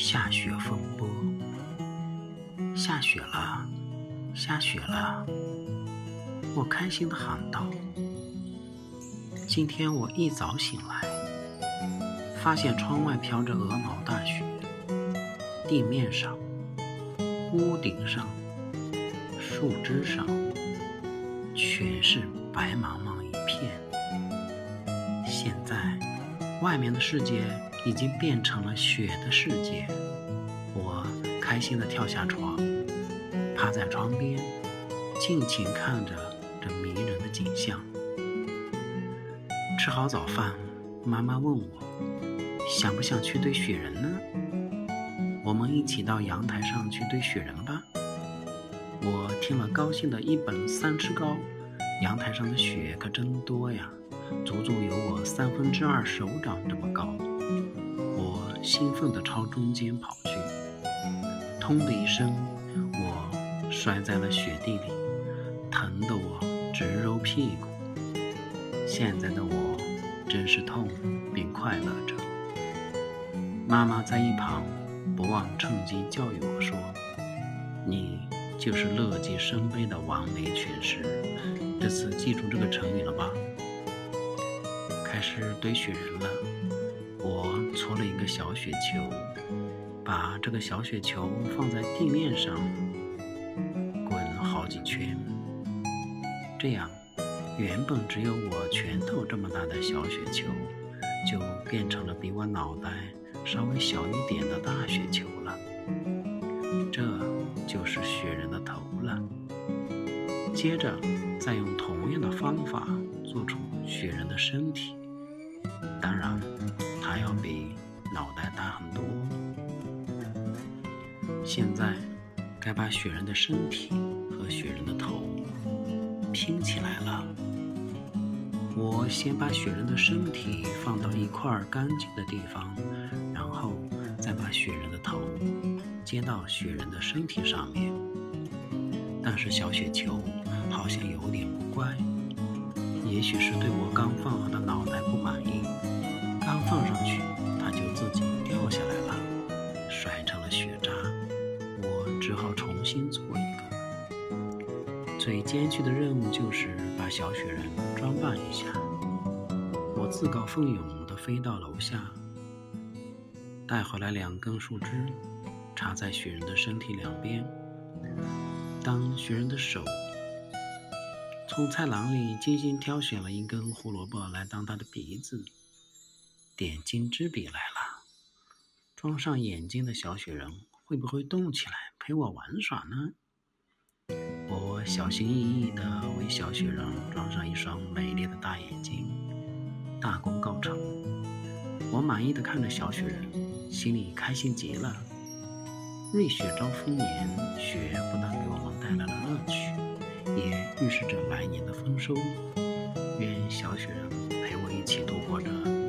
下雪风波，下雪了，下雪了！我开心地喊道。今天我一早醒来，发现窗外飘着鹅毛大雪，地面上、屋顶上、树枝上，全是白茫茫一片。现在，外面的世界。已经变成了雪的世界，我开心地跳下床，趴在窗边，尽情看着这迷人的景象。吃好早饭，妈妈问我，想不想去堆雪人呢？我们一起到阳台上去堆雪人吧。我听了，高兴的一蹦三尺高，阳台上的雪可真多呀，足足有我三分之二手掌这么高。兴奋地朝中间跑去，砰的一声，我摔在了雪地里，疼得我直揉屁股。现在的我真是痛并快乐着。妈妈在一旁不忘趁机教育我说：“你就是乐极生悲的完美诠释。这次记住这个成语了吧？”开始堆雪人了。我搓了一个小雪球，把这个小雪球放在地面上滚好几圈，这样，原本只有我拳头这么大的小雪球，就变成了比我脑袋稍微小一点的大雪球了。这就是雪人的头了。接着，再用同样的方法做出雪人的身体。当然。它要比脑袋大很多。现在该把雪人的身体和雪人的头拼起来了。我先把雪人的身体放到一块干净的地方，然后再把雪人的头接到雪人的身体上面。但是小雪球好像有点不乖，也许是对我刚放好的脑袋不满意。刚放上去，它就自己掉下来了，摔成了雪渣。我只好重新做一个。最艰巨的任务就是把小雪人装扮一下。我自告奋勇地飞到楼下，带回来两根树枝，插在雪人的身体两边。当雪人的手从菜篮里精心挑选了一根胡萝卜来当他的鼻子。点睛之笔来了，装上眼睛的小雪人会不会动起来陪我玩耍呢？我小心翼翼地为小雪人装上一双美丽的大眼睛，大功告成。我满意的看着小雪人，心里开心极了。瑞雪兆丰年，雪不但给我们带来了乐趣，也预示着来年的丰收。愿小雪人陪我一起度过这。